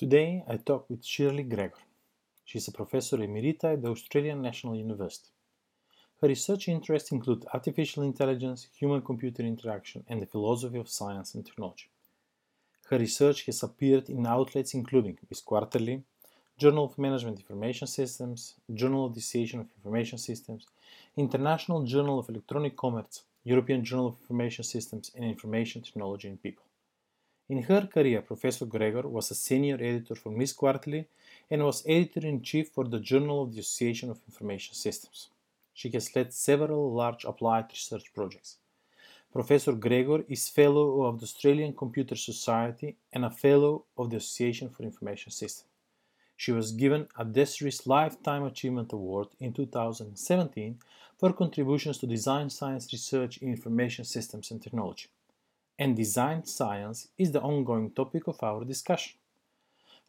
Today I talk with Shirley Gregor. She is a professor emerita at the Australian National University. Her research interests include artificial intelligence, human computer interaction, and the philosophy of science and technology. Her research has appeared in outlets including MIS Quarterly, Journal of Management Information Systems, Journal of the Association of Information Systems, International Journal of Electronic Commerce, European Journal of Information Systems, and Information Technology and People. In her career, Professor Gregor was a senior editor for MIS Quarterly and was editor in chief for the Journal of the Association of Information Systems. She has led several large applied research projects. Professor Gregor is Fellow of the Australian Computer Society and a Fellow of the Association for Information Systems. She was given a DESRIST Lifetime Achievement Award in 2017 for contributions to design science research in information systems and technology and design science is the ongoing topic of our discussion.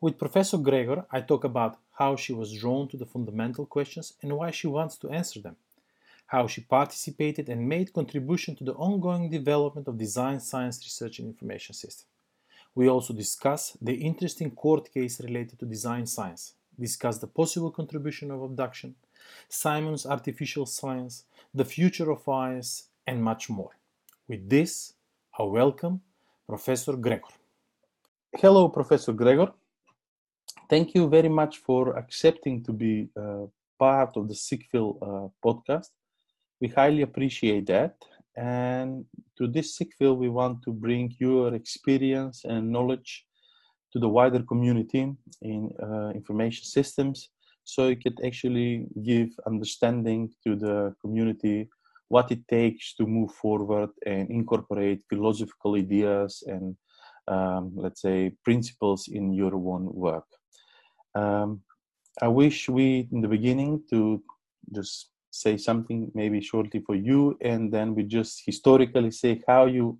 With Professor Gregor, I talk about how she was drawn to the fundamental questions and why she wants to answer them, how she participated and made contribution to the ongoing development of design science research and information system. We also discuss the interesting court case related to design science, discuss the possible contribution of abduction, Simon's artificial science, the future of IS, and much more. With this, Welcome Professor Gregor. Hello, Professor Gregor. Thank you very much for accepting to be uh, part of the SIGPHil uh, podcast. We highly appreciate that. And to this SIGPHil, we want to bring your experience and knowledge to the wider community in uh, information systems so you could actually give understanding to the community what it takes to move forward and incorporate philosophical ideas and um, let's say principles in your own work. Um, i wish we in the beginning to just say something maybe shortly for you and then we just historically say how you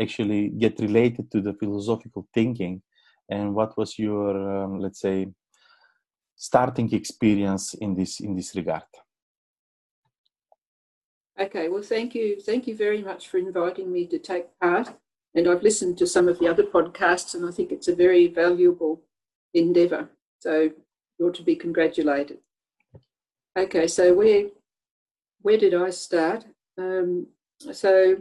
actually get related to the philosophical thinking and what was your um, let's say starting experience in this in this regard Okay, well, thank you. Thank you very much for inviting me to take part. And I've listened to some of the other podcasts, and I think it's a very valuable endeavour. So you ought to be congratulated. Okay, so where where did I start? Um, so,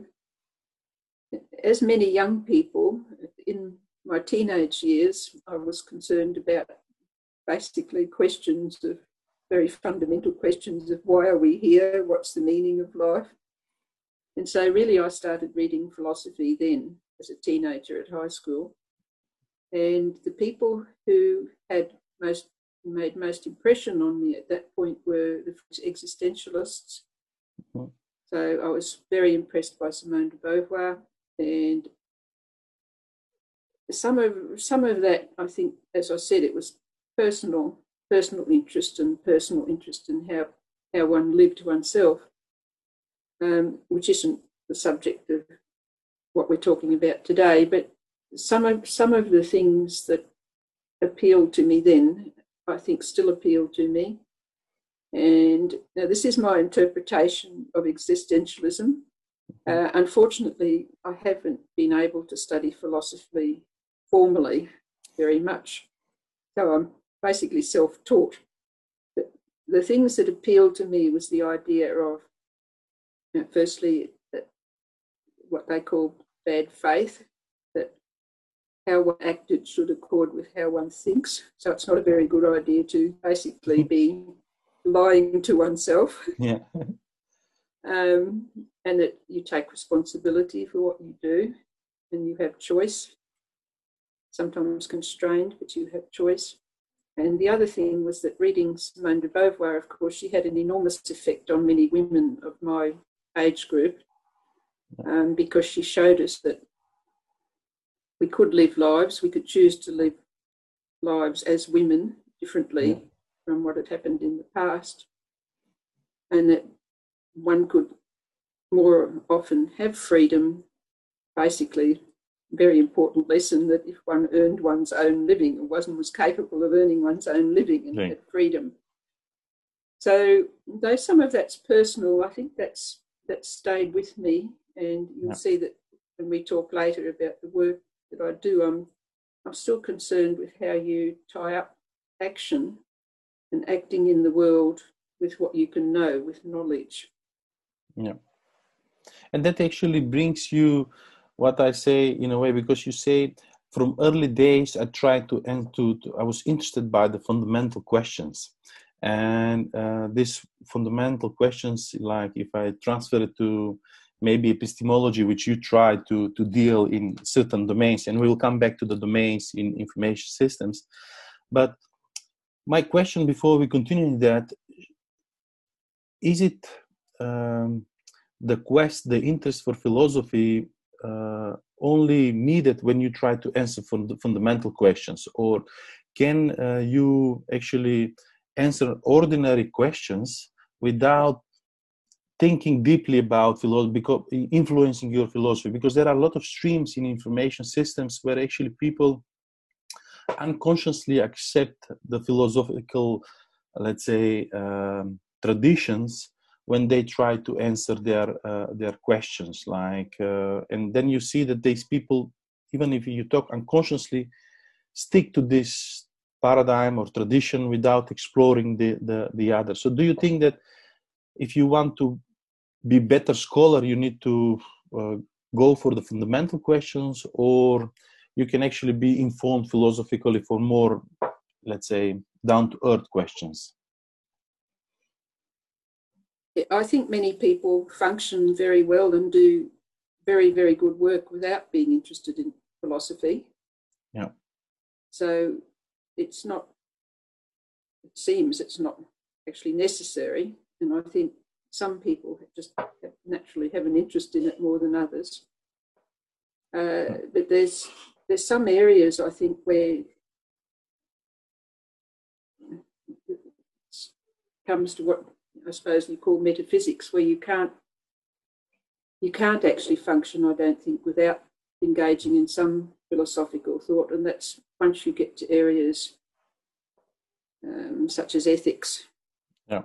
as many young people in my teenage years, I was concerned about basically questions of very fundamental questions of why are we here? What's the meaning of life? And so, really, I started reading philosophy then as a teenager at high school. And the people who had most made most impression on me at that point were the existentialists. Mm-hmm. So I was very impressed by Simone de Beauvoir, and some of some of that, I think, as I said, it was personal personal interest and personal interest in how, how one lived to oneself, um, which isn't the subject of what we're talking about today. But some of some of the things that appealed to me then, I think, still appeal to me. And now this is my interpretation of existentialism. Uh, unfortunately, I haven't been able to study philosophy formally very much. So I'm basically self taught. But the things that appealed to me was the idea of, you know, firstly, what they call bad faith, that how one acted should accord with how one thinks. So it's not a very good idea to basically be lying to oneself. Yeah. um, and that you take responsibility for what you do and you have choice, sometimes constrained, but you have choice. And the other thing was that reading Simone de Beauvoir, of course, she had an enormous effect on many women of my age group um, because she showed us that we could live lives, we could choose to live lives as women differently yeah. from what had happened in the past, and that one could more often have freedom basically very important lesson that if one earned one's own living, or one was capable of earning one's own living and right. had freedom. So though some of that's personal, I think that's that stayed with me, and you'll yeah. see that when we talk later about the work that I do, I'm I'm still concerned with how you tie up action and acting in the world with what you can know, with knowledge. Yeah. And that actually brings you what I say in a way, because you say from early days I tried to end to, to I was interested by the fundamental questions. And uh, these fundamental questions, like if I transfer it to maybe epistemology, which you try to, to deal in certain domains, and we will come back to the domains in information systems. But my question before we continue that is it um, the quest, the interest for philosophy uh, only needed when you try to answer fund- fundamental questions, or can uh, you actually answer ordinary questions without thinking deeply about philosophy because influencing your philosophy? Because there are a lot of streams in information systems where actually people unconsciously accept the philosophical let's say um, traditions when they try to answer their uh, their questions like uh, and then you see that these people even if you talk unconsciously stick to this paradigm or tradition without exploring the the, the other. So do you think that if you want to be better scholar you need to uh, go for the fundamental questions or you can actually be informed philosophically for more let's say down to earth questions i think many people function very well and do very very good work without being interested in philosophy. Yeah. So it's not it seems it's not actually necessary and i think some people just naturally have an interest in it more than others. Uh, but there's there's some areas I think where it comes to what I suppose you call metaphysics, where you can't you can't actually function, I don't think, without engaging in some philosophical thought, and that's once you get to areas um, such as ethics yeah.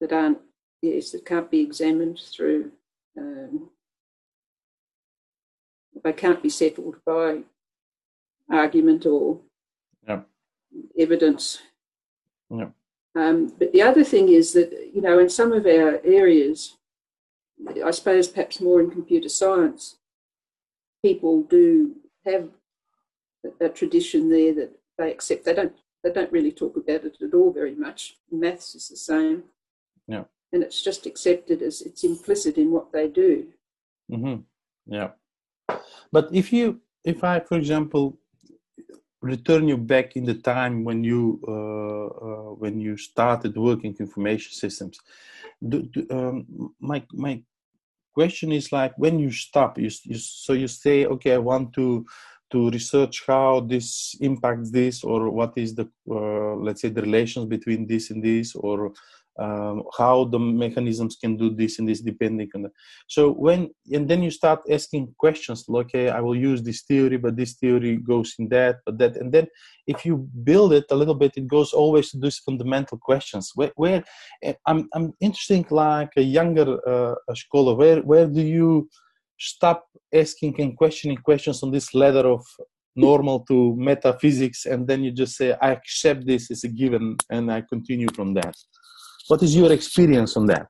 that aren't yes, that can't be examined through, um, they can't be settled by argument or yeah. evidence. Yeah. Um, but the other thing is that, you know, in some of our areas, I suppose perhaps more in computer science, people do have a, a tradition there that they accept. They don't they don't really talk about it at all very much. Maths is the same. Yeah and it's just accepted as it's implicit in what they do. Mm-hmm. Yeah, but if you, if I, for example, return you back in the time when you uh, uh, when you started working information systems, do, do, um, my my question is like when you stop, you, you so you say, okay, I want to to research how this impacts this or what is the uh, let's say the relations between this and this or um, how the mechanisms can do this and this depending on that. So when and then you start asking questions, like, okay, I will use this theory, but this theory goes in that, but that, and then if you build it a little bit, it goes always to these fundamental questions. Where, where eh, I'm I'm interested, like a younger uh, scholar, where where do you stop asking and questioning questions on this ladder of normal to metaphysics and then you just say i accept this as a given and i continue from that what is your experience on that?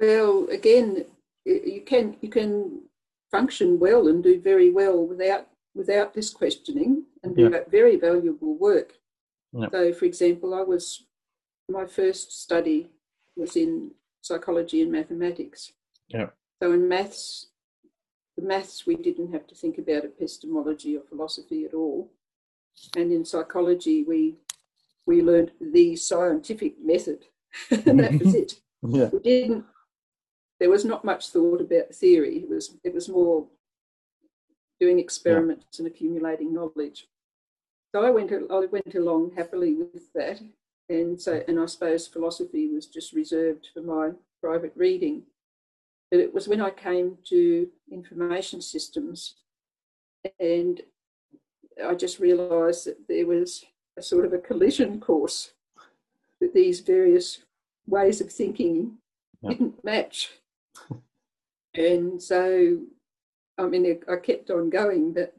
Well, again, you can you can function well and do very well without without this questioning and do yeah. very valuable work. Yeah. So, for example, I was my first study was in psychology and mathematics. Yeah. So in maths, the maths we didn't have to think about epistemology or philosophy at all, and in psychology we we learned the scientific method, and that was it. Yeah. We didn't. There was not much thought about theory. It was it was more doing experiments yeah. and accumulating knowledge. So I went I went along happily with that, and so and I suppose philosophy was just reserved for my private reading. But it was when I came to information systems, and I just realised that there was a sort of a collision course that these various ways of thinking didn't match. and so, I mean, I kept on going, but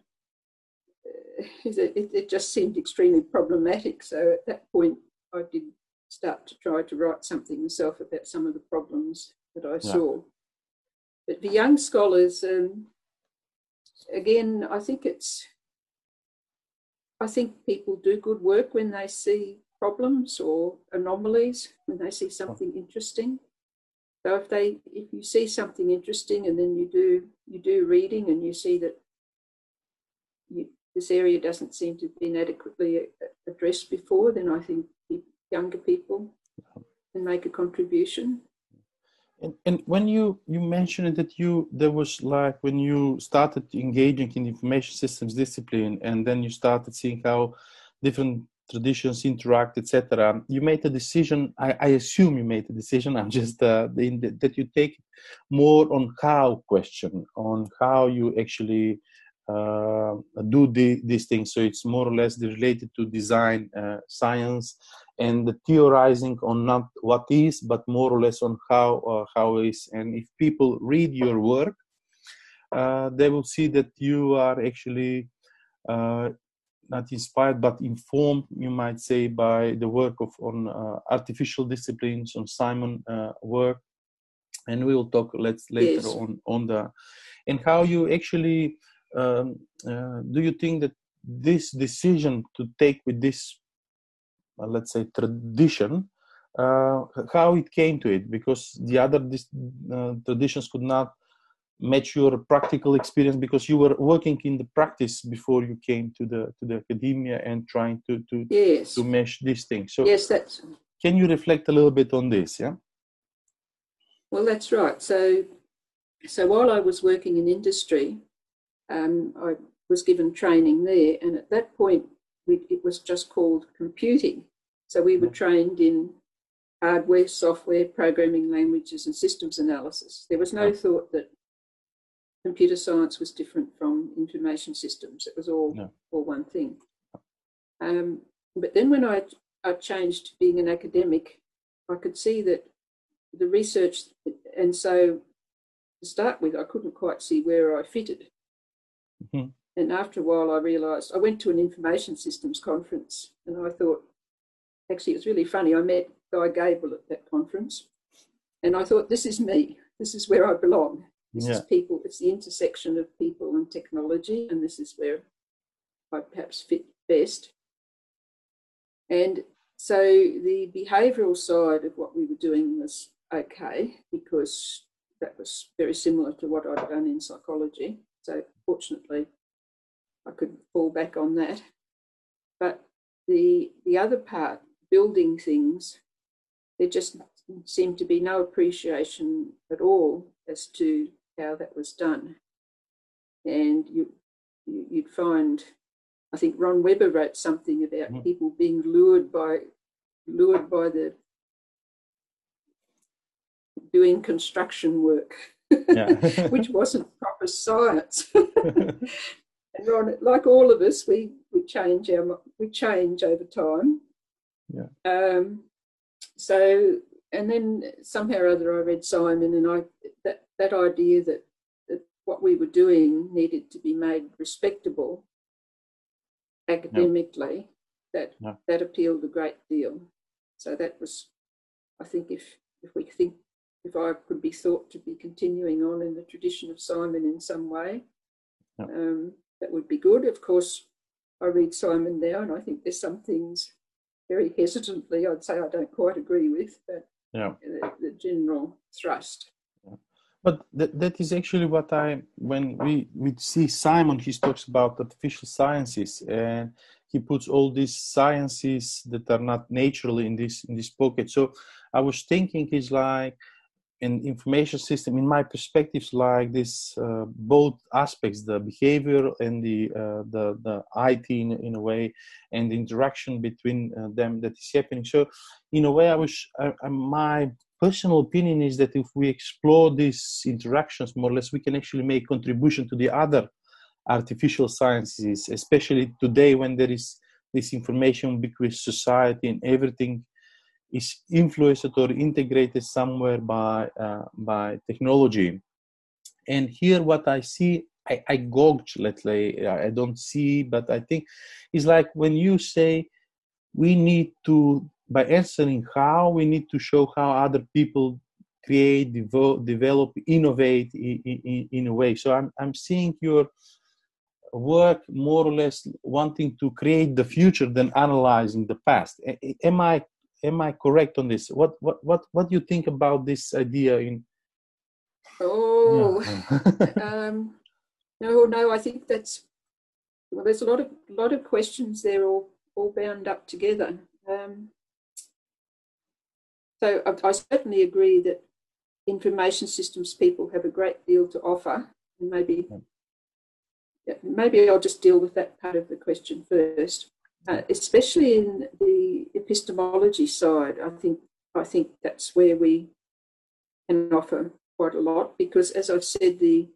uh, it, it just seemed extremely problematic. So at that point, I did start to try to write something myself about some of the problems that I yeah. saw. But for young scholars, um, again, I think it's, I think people do good work when they see problems or anomalies, when they see something interesting. So if they, if you see something interesting and then you do, you do reading and you see that you, this area doesn't seem to have been adequately addressed before, then I think younger people can make a contribution. And, and when you you mentioned that you there was like when you started engaging in information systems discipline and then you started seeing how different traditions interact etc you made a decision I, I, assume you made a decision i'm just uh, the, that you take more on how question on how you actually uh, do the, these things. So it's more or less related to design uh, science and the theorizing on not what is but more or less on how uh, how is and if people read your work uh, they will see that you are actually uh, not inspired but informed you might say by the work of on uh, artificial disciplines on simon uh, work and we will talk let's later yes. on on the and how you actually um, uh, do you think that this decision to take with this let's say tradition uh, how it came to it because the other uh, traditions could not match your practical experience because you were working in the practice before you came to the to the academia and trying to to yes. to mesh these things so yes that's can you reflect a little bit on this yeah? Well that's right. So so while i was working in industry um, i was given training there and at that point we, it was just called computing. So we were trained in hardware, software, programming languages, and systems analysis. There was no thought that computer science was different from information systems. It was all, no. all one thing. Um, but then when I, I changed to being an academic, I could see that the research, and so to start with, I couldn't quite see where I fitted. Mm-hmm. And after a while, I realised I went to an information systems conference and I thought, actually, it was really funny. I met Guy Gable at that conference and I thought, this is me. This is where I belong. This yeah. is people, it's the intersection of people and technology, and this is where I perhaps fit best. And so the behavioural side of what we were doing was okay because that was very similar to what I'd done in psychology. So fortunately, I could fall back on that. But the the other part, building things, there just seemed to be no appreciation at all as to how that was done. And you, you would find, I think Ron Weber wrote something about mm. people being lured by lured by the doing construction work, yeah. which wasn't proper science. And Ron, like all of us, we we change our we change over time. Yeah. Um, so and then somehow or other I read Simon and I that that idea that, that what we were doing needed to be made respectable academically, that that appealed a great deal. So that was I think if if we think if I could be thought to be continuing on in the tradition of Simon in some way, yeah. um, that would be good. Of course, I read Simon now, and I think there's some things very hesitantly I'd say I don't quite agree with, but yeah. the, the general thrust. But that, that is actually what I, when we, we see Simon, he talks about artificial sciences and he puts all these sciences that are not naturally in this in this pocket. So I was thinking is like in information system in my perspectives like this uh, both aspects the behavior and the uh, the the IT in, in a way and the interaction between uh, them that is happening. So in a way I wish my personal opinion is that if we explore these interactions more or less we can actually make contribution to the other artificial sciences especially today when there is this information between society and everything is influenced or integrated somewhere by uh, by technology and here what i see I, I gauge, let's say, I don't see, but I think it's like when you say we need to, by answering how, we need to show how other people create, devo- develop, innovate in, in, in a way. So I'm, I'm seeing your work more or less wanting to create the future than analyzing the past. Am I am I correct on this? What what what what do you think about this idea in? Oh, um, no, no. I think that's well. There's a lot of lot of questions there, all all bound up together. Um, so I, I certainly agree that information systems people have a great deal to offer, and maybe maybe I'll just deal with that part of the question first. Uh, especially in the epistemology side, I think I think that's where we can offer quite a lot because, as I've said, the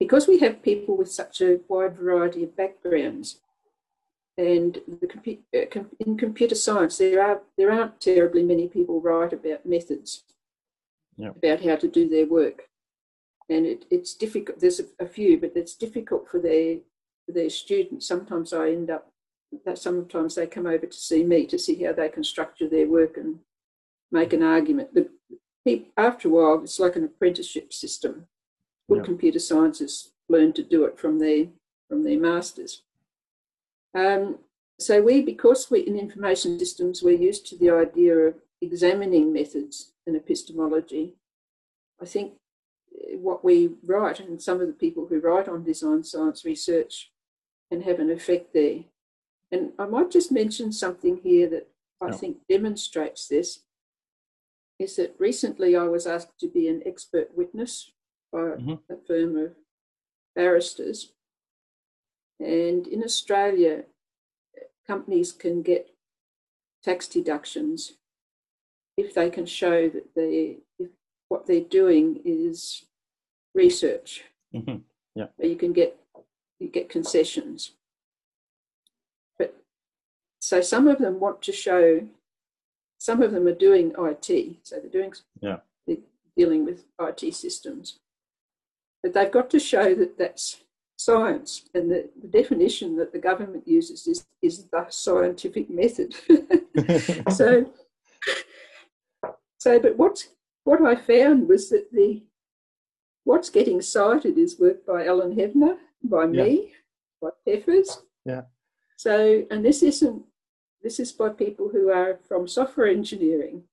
because we have people with such a wide variety of backgrounds, and the, uh, in computer science there are there aren't terribly many people write about methods, yep. about how to do their work, and it, it's difficult. There's a, a few, but it's difficult for their their students. Sometimes I end up that sometimes they come over to see me to see how they can structure their work and make an argument. But after a while, it's like an apprenticeship system. Good yeah. computer scientists learn to do it from their from their masters. Um, so we, because we in information systems, we're used to the idea of examining methods and epistemology. I think what we write and some of the people who write on design science research can have an effect there. And I might just mention something here that I think demonstrates this is that recently I was asked to be an expert witness by mm-hmm. a firm of barristers. And in Australia, companies can get tax deductions if they can show that they, if what they're doing is research. Mm-hmm. Yeah. You can get you get concessions. But so some of them want to show some of them are doing IT, so they're doing yeah. they're dealing with IT systems. But they've got to show that that's science, and the, the definition that the government uses is, is the scientific method. so, so, but what's what I found was that the what's getting cited is work by Alan Hevner, by me, by Peffers. Yeah. So, and this isn't, this is by people who are from software engineering.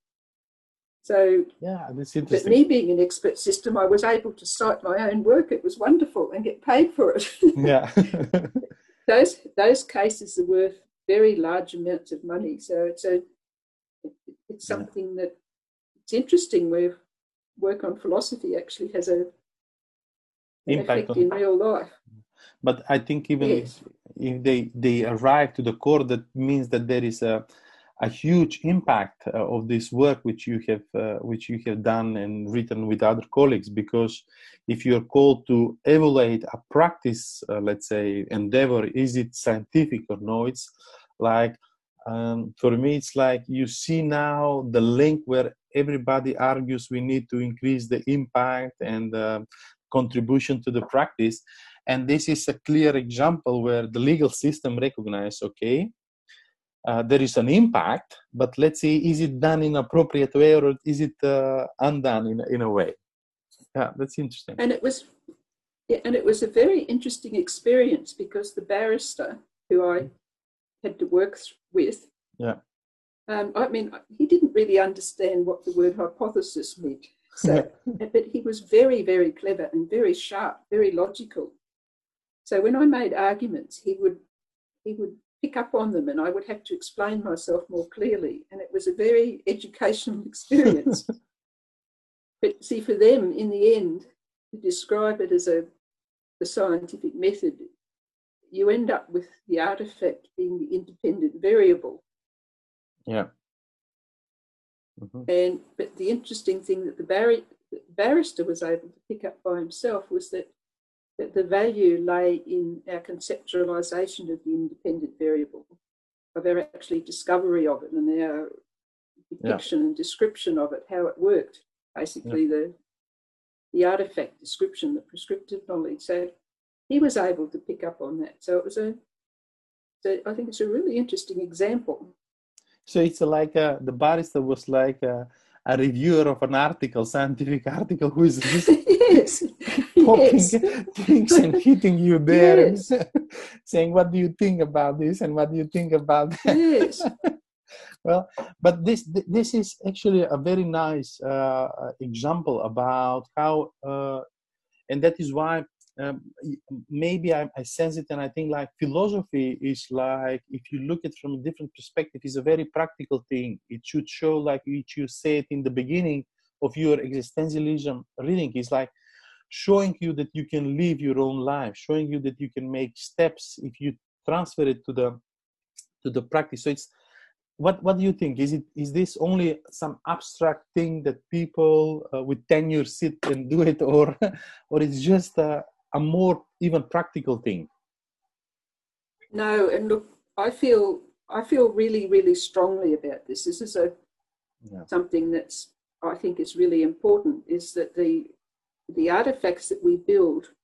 So, yeah, that's interesting. But me being an expert system, I was able to cite my own work. It was wonderful and get paid for it. yeah. those those cases are worth very large amounts of money. So it's a it's something yeah. that it's interesting where work on philosophy actually has a impact on, in real life. But I think even yes. if, if they they arrive to the core, that means that there is a a huge impact uh, of this work which you have uh, which you have done and written with other colleagues because if you're called to evaluate a practice uh, let's say endeavor is it scientific or no it's like um, for me it's like you see now the link where everybody argues we need to increase the impact and uh, contribution to the practice and this is a clear example where the legal system recognizes okay uh, there is an impact but let's see is it done in appropriate way or is it uh, undone in, in a way? Yeah that's interesting. And it was yeah, and it was a very interesting experience because the barrister who i had to work with yeah. um, i mean he didn't really understand what the word hypothesis meant. So, but he was very, very clever and very sharp, very logical. So when I made arguments, he would he would pick up on them, and I would have to explain myself more clearly. And it was a very educational experience. but see, for them, in the end, to describe it as a the scientific method, you end up with the artifact being the independent variable. Yeah. Mm-hmm. And but the interesting thing that the bar- barrister was able to pick up by himself was that that the value lay in our conceptualization of the independent variable, of our actually discovery of it and our depiction yeah. and description of it, how it worked. Basically, yeah. the the artifact description, the prescriptive knowledge. So he was able to pick up on that. So it was a, so I think it's a really interesting example. So it's like a, the barrister was like a, a reviewer of an article, scientific article, who is yes. poking yes. things and hitting you there, Yes. saying, "What do you think about this?" and "What do you think about that?" Yes. well but this this is actually a very nice uh, example about how uh, and that is why um, maybe I, I sense it and i think like philosophy is like if you look at from a different perspective is a very practical thing. It should show like which you said in the beginning of your existentialism reading. Is like showing you that you can live your own life showing you that you can make steps if you transfer it to the to the practice. So it's what what do you think? Is it is this only some abstract thing that people uh, with tenure sit and do it or or it's just a, a more even practical thing No, and look, I feel I feel really, really strongly about this. This is a Yeah. something that's I think is really important. Is that the the artifacts that we build,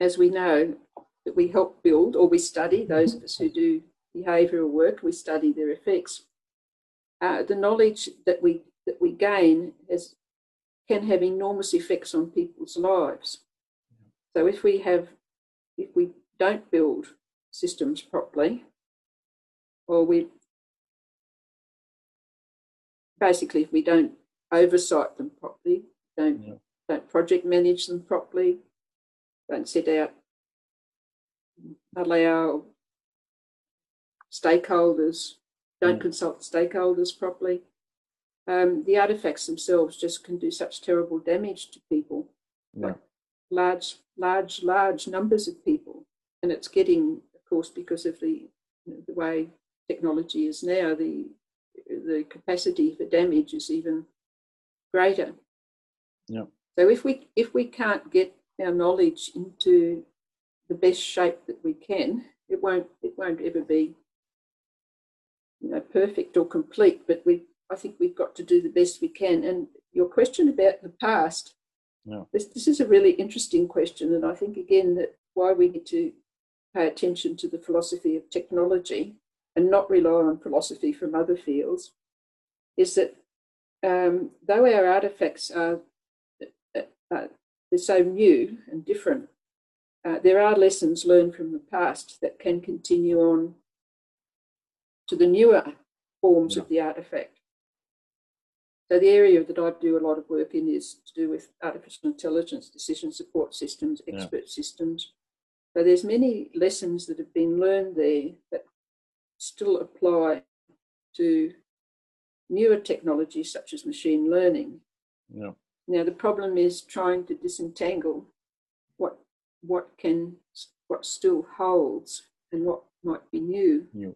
as we know, that we help build or we study. Those of us who do behavioural work, we study their effects. Uh, the knowledge that we that we gain has can have enormous effects on people's lives. So if we have if we don't build systems properly, or we basically if we don't oversight them properly, don't Yeah. don't project manage them properly, don't set out allow stakeholders, don't Mm. consult stakeholders properly. Um, the artifacts themselves just can do such terrible damage to people yeah large, large, large numbers of people, and it's getting, of course, because of the you know, the way technology is now, the the capacity for damage is even greater. Yeah. So if we if we can't get our knowledge into the best shape that we can, it won't it won't ever be you know perfect or complete. But we I think we've got to do the best we can. And your question about the past, Yeah. this this is a really interesting question, and I think again that why we need to pay attention to the philosophy of technology and not rely on philosophy from other fields is that um, though our artifacts are uh, uh, they're so new and different, uh, there are lessons learned from the past that can continue on to the newer forms of the artifact. So the area that I do a lot of work in is to do with artificial intelligence, decision support systems, Yeah. expert systems. So there's many lessons that have been learned there that still apply to newer technologies such as machine learning. yeah Now the problem is trying to disentangle what what can what still holds and what might be new you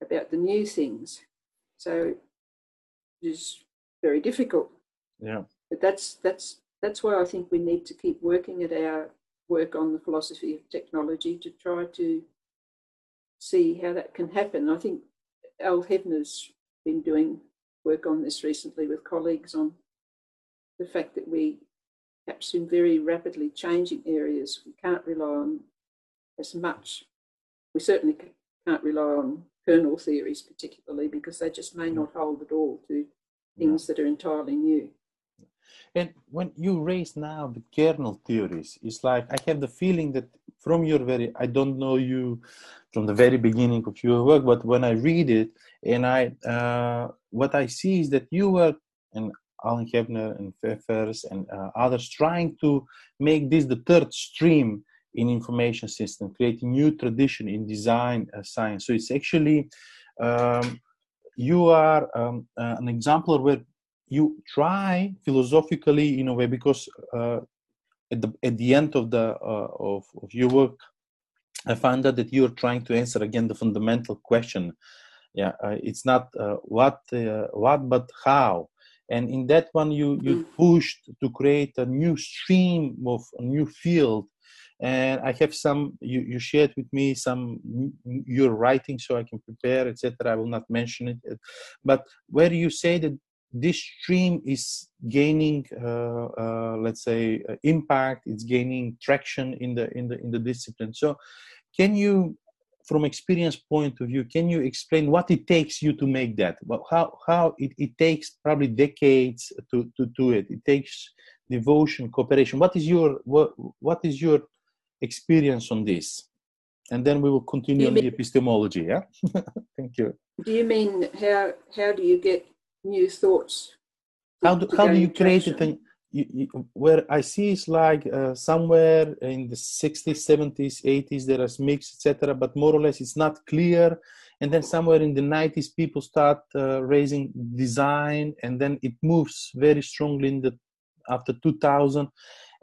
about the new things. So it is very difficult. yeah But that's that's that's why I think we need to keep working at our work on the philosophy of technology to try to see how that can happen. I think Al Hevner's been doing work on this recently with colleagues on the fact that we perhaps in very rapidly changing areas we can't rely on as much. We certainly can't rely on kernel theories particularly because they just may not hold at all to things that are entirely new. And when you raise now the kernel theories, it's like I have the feeling that from your very, I don't know you from the very beginning of your work, but when I read it and I, uh, what I see is that you were, and Alan Hevner and Peffers and uh, others trying to make this the third stream in information system, creating new tradition in design uh, science. So it's actually, um, you are um, uh, an example where you try philosophically in a way because uh, at the at the end of the uh, of, of your work i found out that you're trying to answer again the fundamental question. Yeah uh, it's not uh, what uh, what but how. And in that one you you pushed to create a new stream of a new field and i have some you, you shared with me some your writing so i can prepare etc i will not mention it but where you say that this stream is gaining, uh, uh, let's say, uh, impact. It's gaining traction in the in the in the discipline. So, can you, from experience point of view, can you explain what it takes you to make that? Well, how how it, it takes probably decades to to do it. It takes devotion, cooperation. What is your what what is your experience on this? and then we will continue on the epistemology yeah? Thank you. Do you mean how how do you get new thoughts how do, how do you create it? you, you, where i see is like uh, somewhere in the 60s 70s 80s there is mix etc but more or less it's not clear. And then somewhere in the 90s people start uh, raising design and then it moves very strongly in the after 2000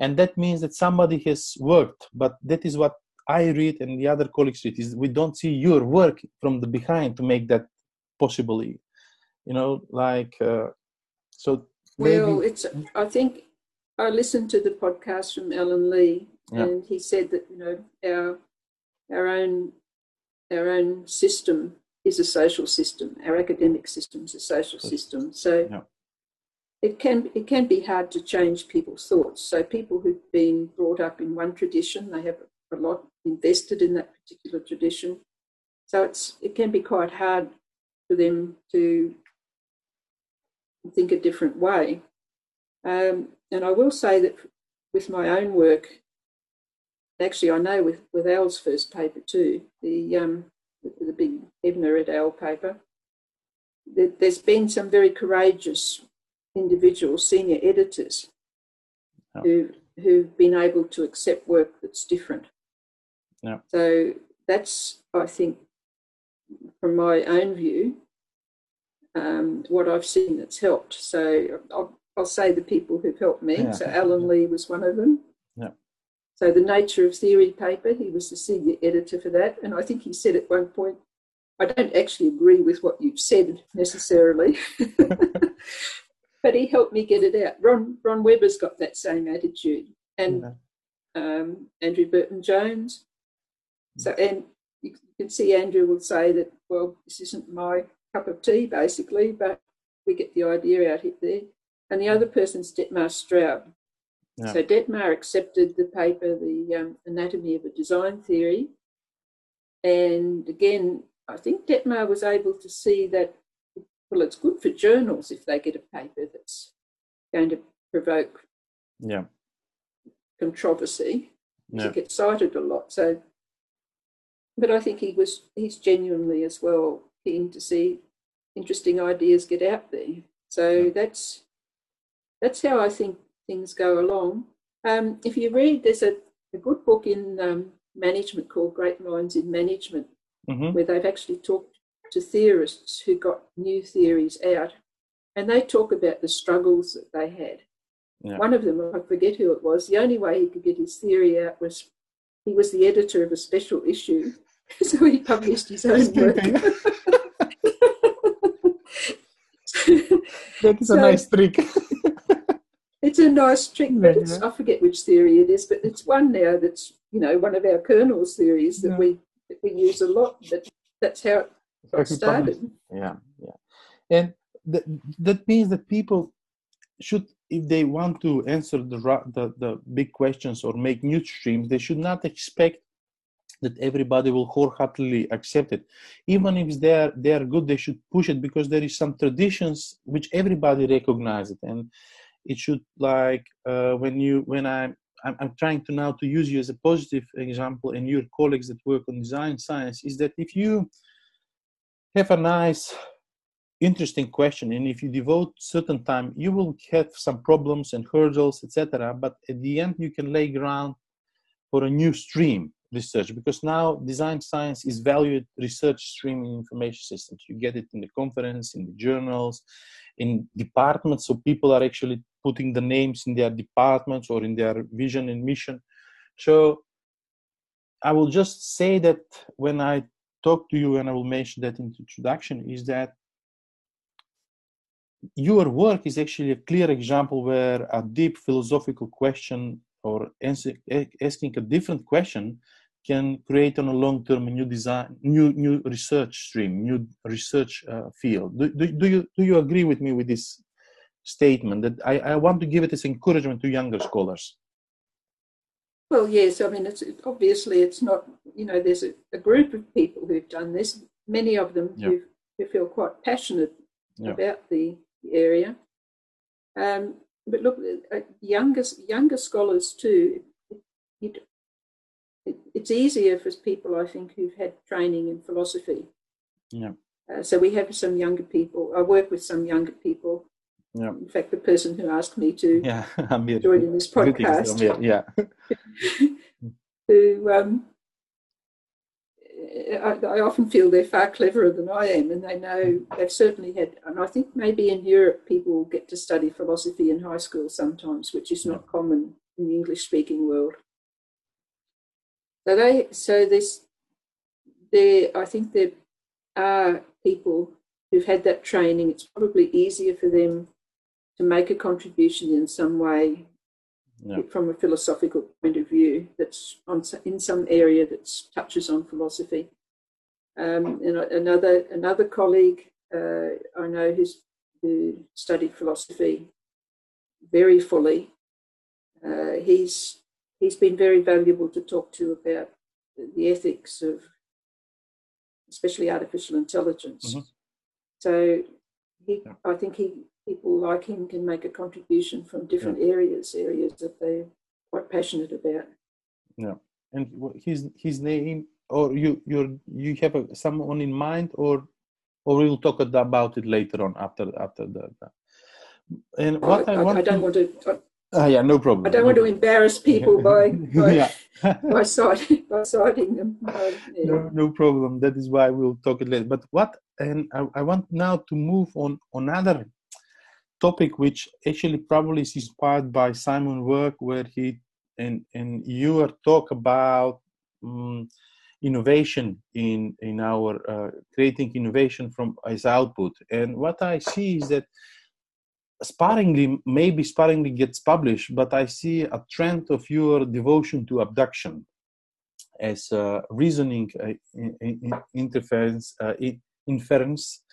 and that means that somebody has worked but that is what I read and the other colleagues read is we don't see your work from the behind to make that possible. You know, like uh, so. Well, maybe... it's. I think I listened to the podcast from Allen Lee, yeah. and he said that you know our our own our own system is a social system. Our academic system is a social system. So. Yeah. It can it can be hard to change people's thoughts. So people who've been brought up in one tradition, they have a lot invested in that particular tradition. So it's it can be quite hard for them to think a different way. Um, and I will say that with my own work, actually, I know with, with Al's first paper too, the, um, the, the big Hevner et al. paper, that there's been some very courageous individuals, senior editors, who, who've been able to accept work that's different. Yeah. So that's, I think, from my own view, um, what I've seen that's helped. So I'll, I'll say the people who've helped me. Yeah. So Allen Lee was one of them. Yeah. So the Nature of Theory paper, he was the senior editor for that, and I think he said at one point, I don't actually agree with what you've said necessarily, but he helped me get it out. Ron Ron Weber's got that same attitude, and yeah. um, Andrew Burton Jones. So, and you can see Andrew will say that, well, this isn't my cup of tea, basically, but we get the idea out there. And the other person's Detmar Straub. Yeah. So Detmar accepted the paper, the um, Anatomy of a Design Theory. And again, I think Detmar was able to see that, well, it's good for journals if they get a paper that's going to provoke yeah. controversy. Yeah. It gets cited a lot. So but I think he was he's genuinely as well keen to see interesting ideas get out there. So yeah. that's that's how I think things go along. Um, if you read, there's a, a good book in um, management called Great Minds in Management, mm-hmm. where they've actually talked to theorists who got new theories out, and they talk about the struggles that they had. Yeah. One of them, I forget who it was, the only way he could get his theory out was he was the editor of a special issue so he published his own work. that is so, a nice trick. it's a nice trick, but yeah, I forget which theory it is, but it's one now that's you know one of our kernels theories that we that we use a lot. But that's how it. Yeah, yeah, and that that means that people should if they want to answer the, the the big questions or make new streams they should not expect that everybody will wholeheartedly accept it. Even if they're they're good they should push it because there is some traditions which everybody recognizes and it should like uh, when you when i'm I'm, trying to now to use you as a positive example and your colleagues that work on design science is that if you have a nice interesting question and if you devote certain time you will have some problems and hurdles etc but at the end you can lay ground for a new stream research because now design science is valued research stream in information systems. You get it in the conference in the journals in departments so people are actually putting the names in their departments or in their vision and mission. So i will just say that when i talk to you and i will mention that in the introduction is that your work is actually a clear example where a deep philosophical question or asking a different question can create on a long term a new design new new research stream new research uh, field do, do, do you do you agree with me with this statement that I, I want to give it as encouragement to younger scholars. Well, yes, I mean, it's obviously it's not, you know, there's a, a group of people who've done this, many of them Yeah. who, who feel quite passionate Yeah. about the, the area. Um, but look, uh, younger, younger scholars too, it, it, it's easier for people, I think, who've had training in philosophy. Yeah. Uh, so we have some younger people. I work with some younger people. Yeah. In fact, the person who asked me to Yeah, join in this podcast Yeah. who um, I, I often feel they're far cleverer than I am, and they know they've certainly had. And I think maybe in Europe people get to study philosophy in high school sometimes, which is not common in the English-speaking world. So they, so this, there, I think there are people who've had that training. It's probably easier for them to make a contribution in some way Yeah. from a philosophical point of view that's on in some area that touches on philosophy. Um, and another another colleague uh, I know who's who studied philosophy very fully. Uh, he's he's been very valuable to talk to about the ethics of especially artificial intelligence. Mhm. So he, Yeah. I think he people like him can make a contribution from different areas, areas that they're quite passionate about. Yeah, and his his name, or you you you have a, someone in mind, or or we'll talk about it later on after after the. the- And what I, I, want I don't to, want to. I, Ah, yeah, no problem. I don't want to embarrass people by by, by, citing, by citing them. Um, yeah. no, no problem. That is why we'll talk it later. But what, and I, I want now to move on another topic, which actually probably is inspired by Simon work, where he and and you are talk about um, innovation in in our uh, creating innovation from as output. And what I see is that sparingly, maybe sparingly gets published, but I see a trend of your devotion to abduction as reasoning uh, in, in, interference, uh, in- inference,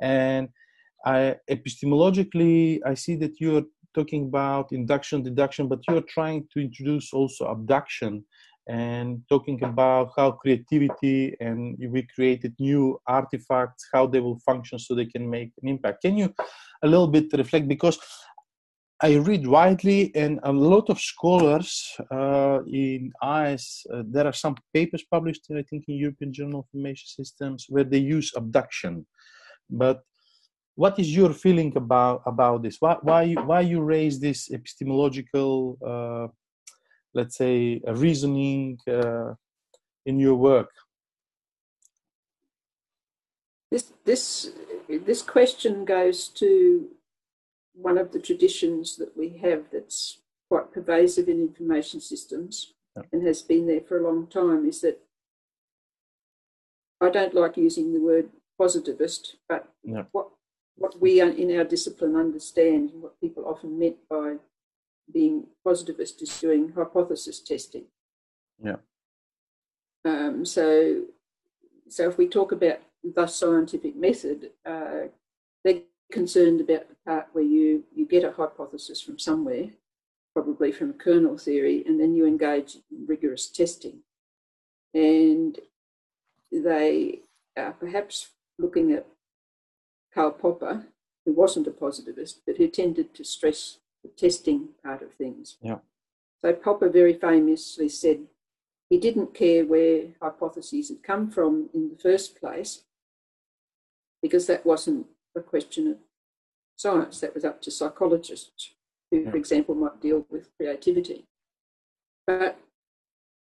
and I, epistemologically, I see that you're talking about induction, deduction, but you're trying to introduce also abduction and talking about how creativity and we created new artifacts, how they will function so they can make an impact. Can you a little bit reflect because I read widely, and a lot of scholars uh, in IS, uh, there are some papers published, I think, in European Journal of Information Systems where they use abduction. But what is your feeling about about this? Why why you, why you raise this epistemological, uh, let's say, uh, reasoning uh, in your work? This this this question goes to one of the traditions that we have that's quite pervasive in information systems Yeah. and has been there for a long time is that I don't like using the word positivist, but Yeah. what what we in our discipline understand and what people often meant by being positivist is doing hypothesis testing. Yeah. Um, so, so if we talk about the scientific method, uh, they're concerned about the part where you you get a hypothesis from somewhere, probably from a kernel theory, and then you engage in rigorous testing, and they are perhaps looking at Karl Popper, who wasn't a positivist, but who tended to stress the testing part of things. Yeah. So Popper very famously said he didn't care where hypotheses had come from in the first place, because that wasn't a question of science, that was up to psychologists, who, Yeah. for example, might deal with creativity. But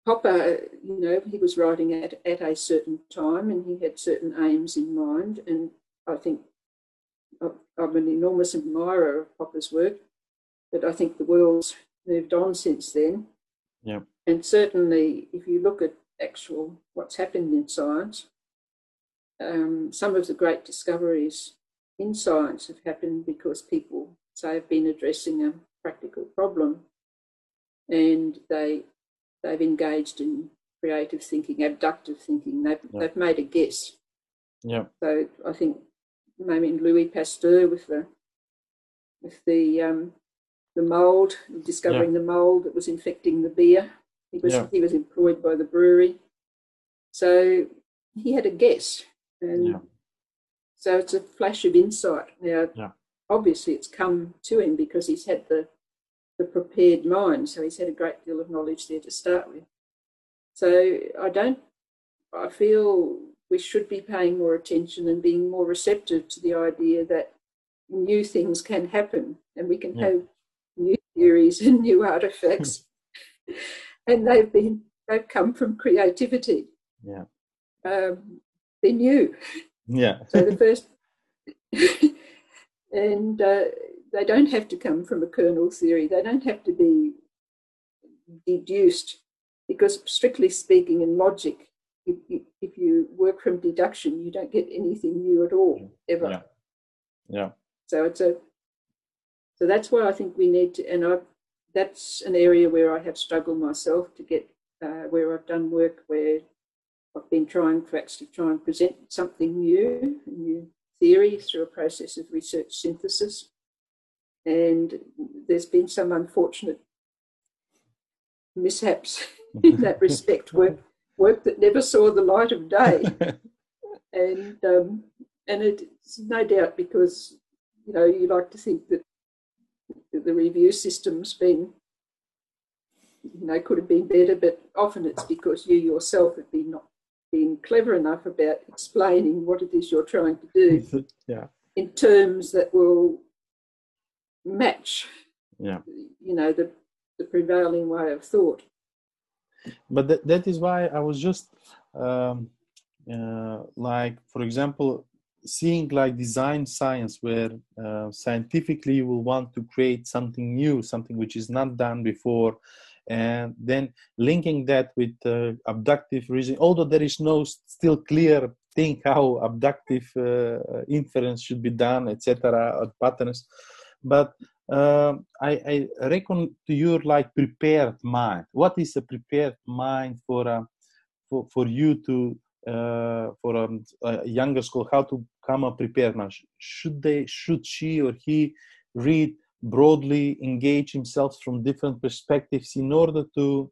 Popper, you know, he was writing at, at a certain time and he had certain aims in mind. And I think I'm an enormous admirer of Popper's work, but I think the world's moved on since then. Yeah. And certainly, if you look at actual what's happened in science, um, some of the great discoveries in science have happened because people say have been addressing a practical problem, and they they've engaged in creative thinking, abductive thinking. They've Yeah. they've made a guess. Yeah, So I think maybe in Louis Pasteur with the with the um, the mold, discovering yeah. the mold that was infecting the beer. He was yeah. he was employed by the brewery, so he had a guess, and yeah. so it's a flash of insight. Now, obviously, it's come to him because he's had the the prepared mind, so he's had a great deal of knowledge there to start with. So I don't. I feel we should be paying more attention and being more receptive to the idea that new things can happen and we can yeah. have new theories and new artifacts. And they've been they've come from creativity. Yeah. Um, they're new. Yeah. So the first and uh, they don't have to come from a kernel theory. They don't have to be deduced because strictly speaking in logic if you, if you work from deduction, you don't get anything new at all ever. Yeah. yeah. So it's a so that's why I think we need to, and I that's an area where I have struggled myself to get uh, where I've done work where I've been trying to actually try and present something new, a new theory through a process of research synthesis. And there's been some unfortunate mishaps in that respect where work that never saw the light of day. and um, and it's no doubt because you know you like to think that the review system's been you know could have been better, but often it's because you yourself have been not been clever enough about explaining what it is you're trying to do yeah. in terms that will match yeah. you know the the prevailing way of thought but that, that is why i was just um, uh, like for example seeing like design science where uh, scientifically you will want to create something new something which is not done before and then linking that with uh, abductive reasoning although there is no still clear thing how abductive uh, inference should be done etc or patterns but uh, I, I reckon to your like prepared mind. What is a prepared mind for uh, for for you to uh, for um, a younger school how to come a prepared mind? Should they should she or he read broadly, engage himself from different perspectives in order to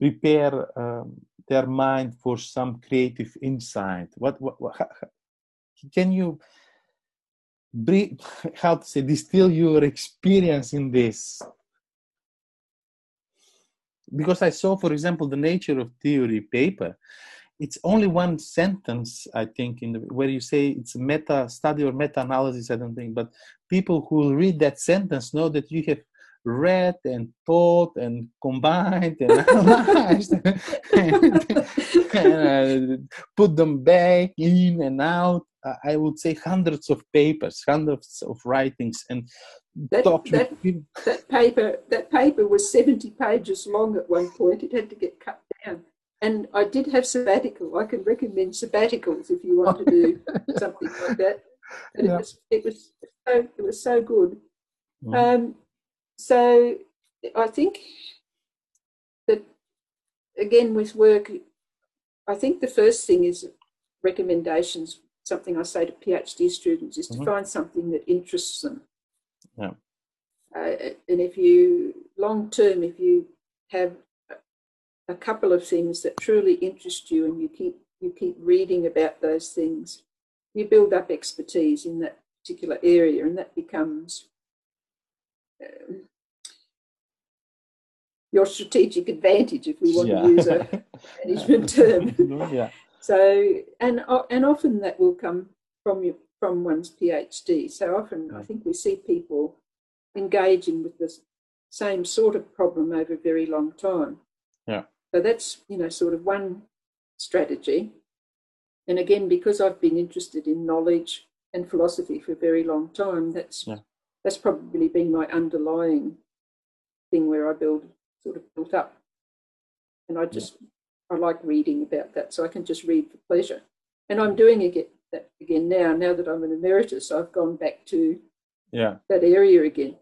prepare um, their mind for some creative insight? What, what, what can you bring, how to say, distill your experience in this. Because I saw, for example, the nature of theory paper. It's only one sentence, I think, in the where you say it's meta study or meta analysis. I don't think, but people who read that sentence know that you have read and thought and combined and analyzed and, and uh, put them back in and out I would say hundreds of papers, hundreds of writings, and that, that, that, paper that paper was seventy pages long at one point. It had to get cut down, and I did have sabbatical. I can recommend sabbaticals if you want to do something like that. And yeah. it was it was so it was so good. Mm. Um, so I think that again with work, I think the first thing is recommendations something I say to PhD students is to mm-hmm. find something that interests them. Yeah. Uh, and if you long term, if you have a couple of things that truly interest you, and you keep you keep reading about those things, you build up expertise in that particular area, and that becomes um, your strategic advantage, if we want yeah. to use a management term. yeah. So, and uh, and often that will come from you, from one's PhD. So often, I think we see people engaging with the same sort of problem over a very long time. Yeah. So that's you know sort of one strategy. And again, because I've been interested in knowledge and philosophy for a very long time, that's yeah. that's probably been my underlying thing where I build sort of built up. And I just yeah. I like reading about that, so I can just read for pleasure. And I'm doing it that again now. Now that I'm an emeritus, I've gone back to yeah that area again.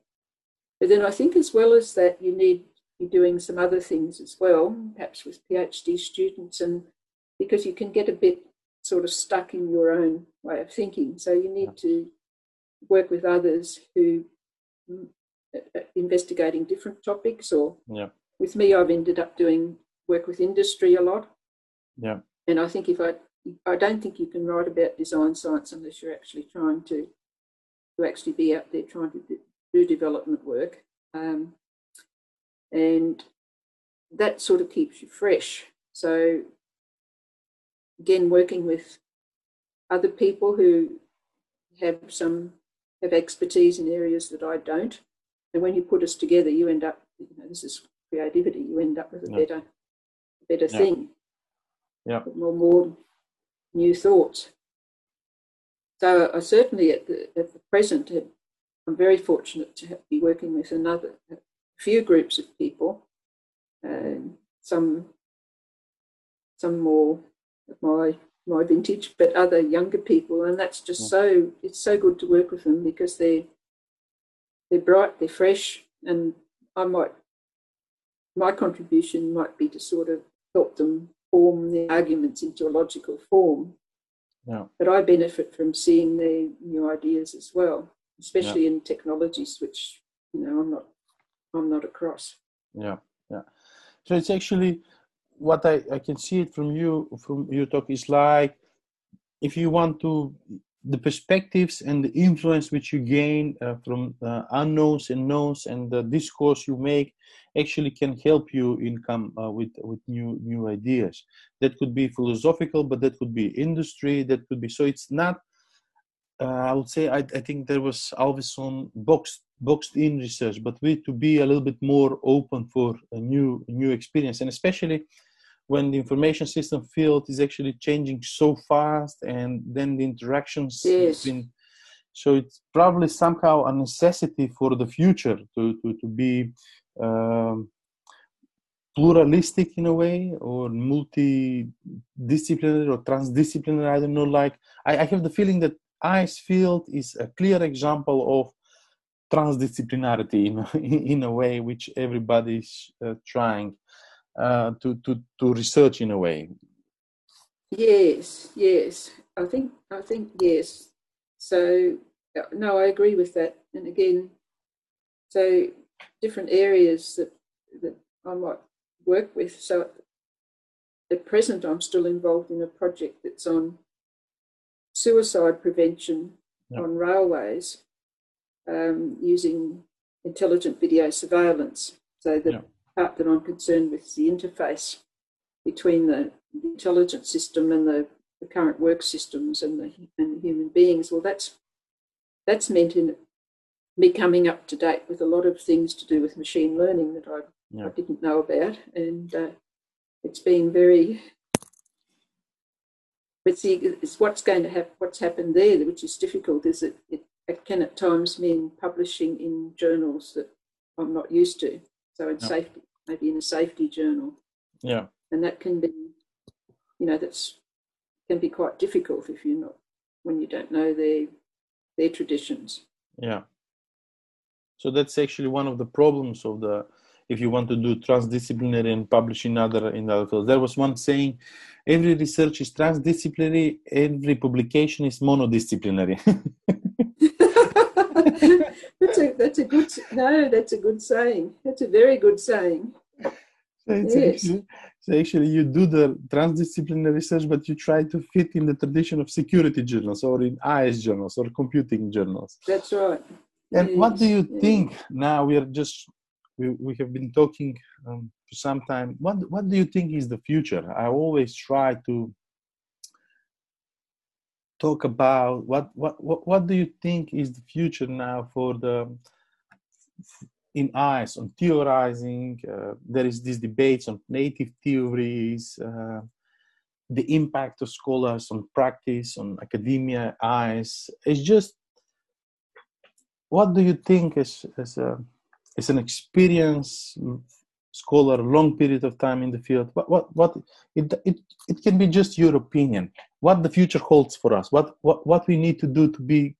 But then I think as well as that, you need to be doing some other things as well, perhaps with PhD students, and because you can get a bit sort of stuck in your own way of thinking. So you need to work with others who mm, investigating different topics or yeah with me i've ended up doing work with industry a lot yeah and i think if i i don't think you can write about design science unless you're actually trying to to actually be out there trying to do development work um, and that sort of keeps you fresh so again working with other people who have some have expertise in areas that I don't. And when you put us together, you end up, you know, this is creativity, you end up with a yeah. better, better yeah. thing. Yeah. More, more new thoughts. So I certainly at the, at the present, I'm very fortunate to be working with another, a few groups of people, um, some, some more of my my vintage, but other younger people, and that's just so it's so good to work with them because they they're bright, they're fresh, and I might my contribution might be to sort of help them form their arguments into a logical form. Yeah. But I benefit from seeing their new ideas as well, especially yeah. in technologies which you know I'm not I'm not across. Yeah, yeah. So it's actually what I, I can see it from you from your talk is like if you want to the perspectives and the influence which you gain uh, from uh, unknowns and knowns and the discourse you make actually can help you in come uh, with with new new ideas. That could be philosophical but that could be industry that could be so it's not uh, i would say I, I think there was always some boxed boxed in research but we to be a little bit more open for a new new experience. And especially when the information system field is actually changing so fast and then the interactions yes. between so it's probably somehow a necessity for the future to to, to be um, pluralistic in a way or multidisciplinary or transdisciplinary i don't know like I, I have the feeling that IS field is a clear example of transdisciplinarity in, in a way which everybody's uh, trying uh, to, to, to research in a way. Yes, yes. I think I think yes. So no, I agree with that. And again, so different areas that that I might work with. So at present, I'm still involved in a project that's on suicide prevention yep. on railways um, using intelligent video surveillance. So that yep part that I'm concerned with is the interface between the, intelligence system and the, the, current work systems and the, and the human beings. Well, that's that's meant in me coming up to date with a lot of things to do with machine learning that I, yeah. I didn't know about, and uh, it's been very. But see, it's what's going to happen. What's happened there, which is difficult, is that it, it can at times mean publishing in journals that I'm not used to. So in safety, maybe in a safety journal. Yeah. And that can be, you know, that's can be quite difficult if you're not when you don't know their their traditions. Yeah. So that's actually one of the problems of the if you want to do transdisciplinary and publish in other in other fields. There was one saying, every research is transdisciplinary, every publication is monodisciplinary. that's a that's a good no. That's a good saying. That's a very good saying. So it's yes. actually, so actually you do the transdisciplinary research, but you try to fit in the tradition of security journals or in IS journals or computing journals. That's right. And yes. what do you yes. think? Now we are just we, we have been talking um, for some time. What what do you think is the future? I always try to talk about what what what, what do you think is the future now for the in IS on theorizing uh, there is these debates on native theories uh, the impact of scholars on practice on academia eyes. It's just what do you think is as a as an experience scholar long period of time in the field what what what it it, it can be just your opinion what the future holds for us what what what we need to do to be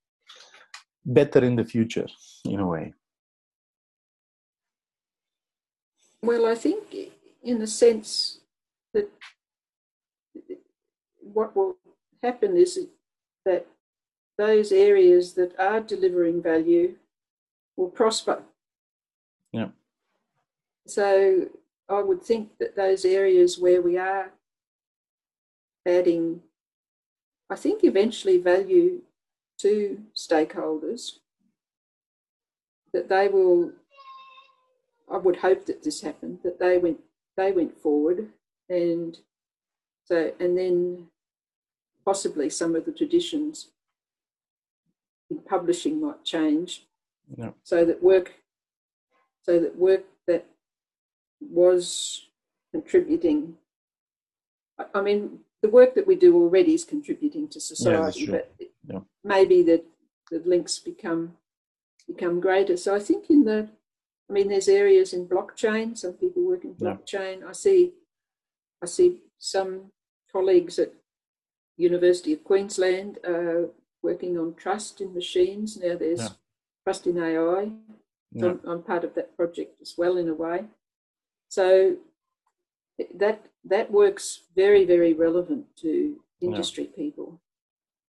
better in the future in a way well i think in the sense that what will happen is that those areas that are delivering value will prosper. Yeah. So I would think that those areas where we are adding, I think eventually value to stakeholders, that they will, I would hope that this happened, that they went they went forward and so and then possibly some of the traditions in publishing might change. So that work so that work was contributing I mean the work that we do already is contributing to society yeah, but yeah. maybe the, the links become become greater so I think in the I mean there's areas in blockchain some people work in blockchain yeah. I see I see some colleagues at University of Queensland uh, working on trust in machines. Now there's trust in AI. So I'm, I'm, part of that project as well in a way. So that that works very very relevant to industry yeah. people.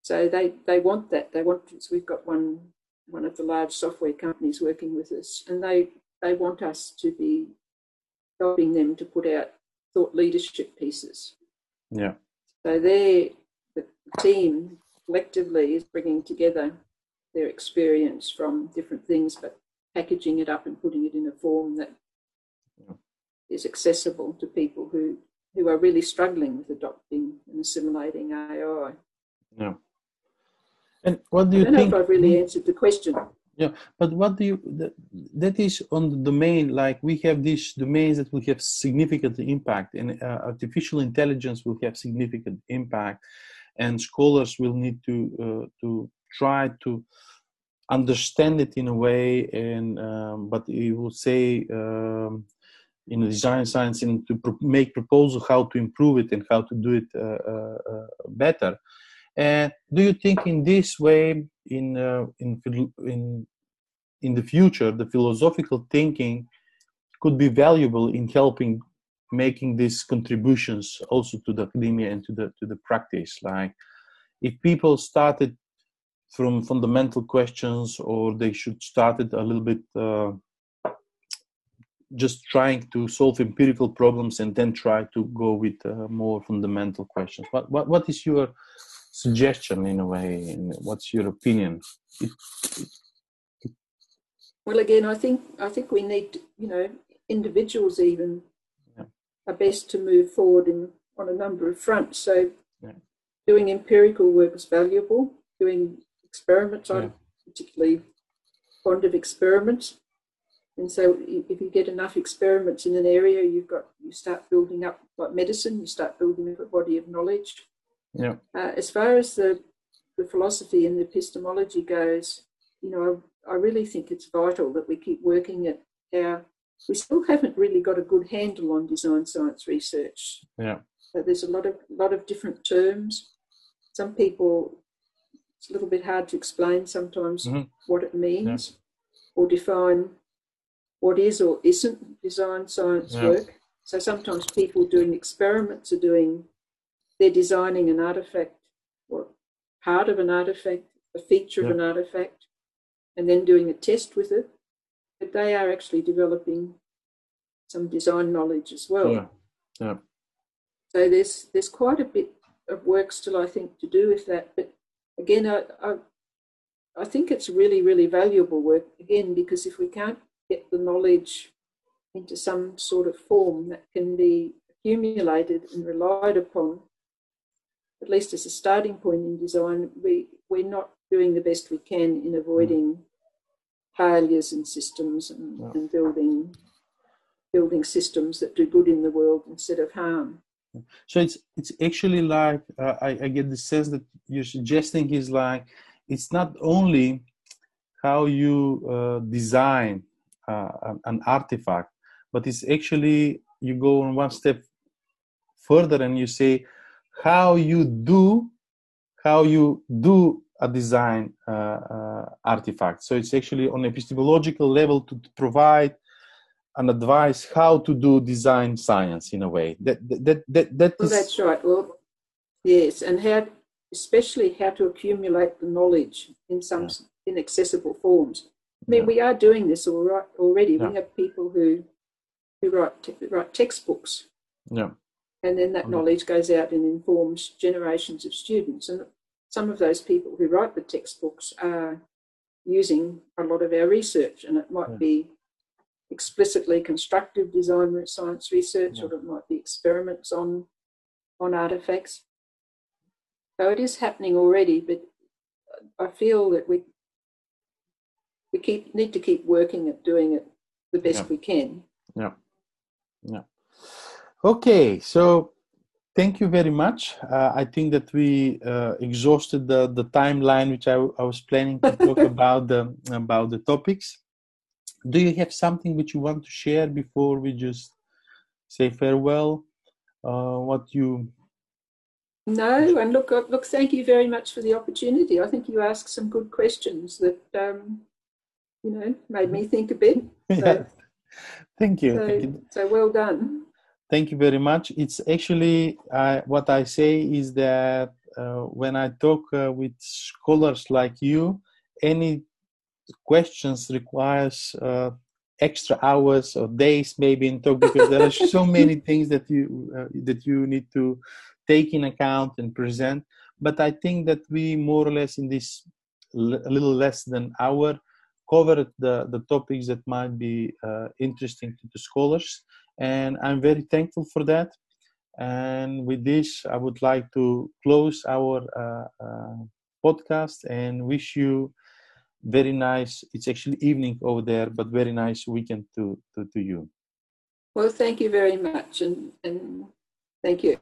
So they they want that. They want. So we've got one one of the large software companies working with us, and they they want us to be helping them to put out thought leadership pieces. Yeah. So they the team collectively is bringing together their experience from different things, but packaging it up and putting it in a form that. Is accessible to people who, who are really struggling with adopting and assimilating AI. Yeah. And what do you I don't think? know if I've really answered the question. Yeah, but what do you? That, that is on the domain. Like we have these domains that will have significant impact, and uh, artificial intelligence will have significant impact and scholars will need to uh, to try to understand it in a way and um, but you will say um, in design science and to pro- make proposal how to improve it and how to do it uh, uh, uh better. And do you think in this way in in in in the future the philosophical thinking could be valuable in helping making these contributions also to the academia and to the to the practice? Like if people started from fundamental questions or they should start it a little bit uh, just trying to solve empirical problems and then try to go with uh, more fundamental questions what, what what is your suggestion in a way and what's your opinion well again i think i think we need you know individuals even are best to move forward in, on a number of fronts. So, yeah. doing empirical work is valuable. Doing experiments, yeah. I'm particularly fond of experiments. And so, if you get enough experiments in an area, you've got you start building up like medicine. You start building up a body of knowledge. Yeah. Uh, as far as the the philosophy and the epistemology goes, you know, I, I really think it's vital that we keep working at our we still haven't really got a good handle on design science research. Yeah. So there's a lot of lot of different terms. Some people it's a little bit hard to explain sometimes mm-hmm. what it means yeah. or define what is or isn't design science yeah. work. So sometimes people doing experiments are doing they're designing an artifact or part of an artifact, a feature yeah. of an artifact, and then doing a test with it but they are actually developing some design knowledge as well. Yeah. yeah. So there's there's quite a bit of work still, I think, to do with that. But again, I, I, I think it's really, really valuable work again because if we can't get the knowledge into some sort of form that can be accumulated and relied upon, at least as a starting point in design, we, we're not doing the best we can in avoiding failures in systems and, yeah. and building building systems that do good in the world instead of harm. So it's it's actually like uh, I, I get the sense that you're suggesting is like it's not only how you uh, design an artifact, but it's actually you go on one step further and you say how you do how you do a design uh, uh, artifact. So it's actually on epistemological level to, provide an advice how to do design science in a way. That that that that, that well, that's right. Well, yes, and how especially how to accumulate the knowledge in some yeah. inaccessible forms. I mean, yeah. we are doing this all right already. Yeah. We have people who who write te- write textbooks. Yeah. And then that mm. knowledge goes out and informs generations of students. And some of those people who write the textbooks are using a lot of our research, and it might be explicitly constructive design science research, or it might be experiments on on artifacts. So it is happening already, but I feel that we we keep need to keep working at doing it the best yeah. we can. Yeah. Yeah. Okay, so thank you very much. Uh, I think that we uh, exhausted the, the timeline which I, I was planning to talk about the about the topics. Do you have something which you want to share before we just say farewell? Uh, what you no, and look, uh, look, thank you very much for the opportunity. I think you asked some good questions that, um, you know, made me think a bit. So, yeah. Thank you. So, thank you. so well done. Thank you very much. It's actually uh, what I say is that uh, when I talk uh, with scholars like you, any questions requires uh, extra hours or days maybe in talk because there are so many things that you uh, that you need to take in account and present. But I think that we more or less in this l- a little less than hour covered the, the topics that might be uh, interesting to the scholars. And I'm very thankful for that. And with this, I would like to close our uh, uh, podcast and wish you very nice. It's actually evening over there, but very nice weekend to, to, to you. Well, thank you very much. And, and thank you.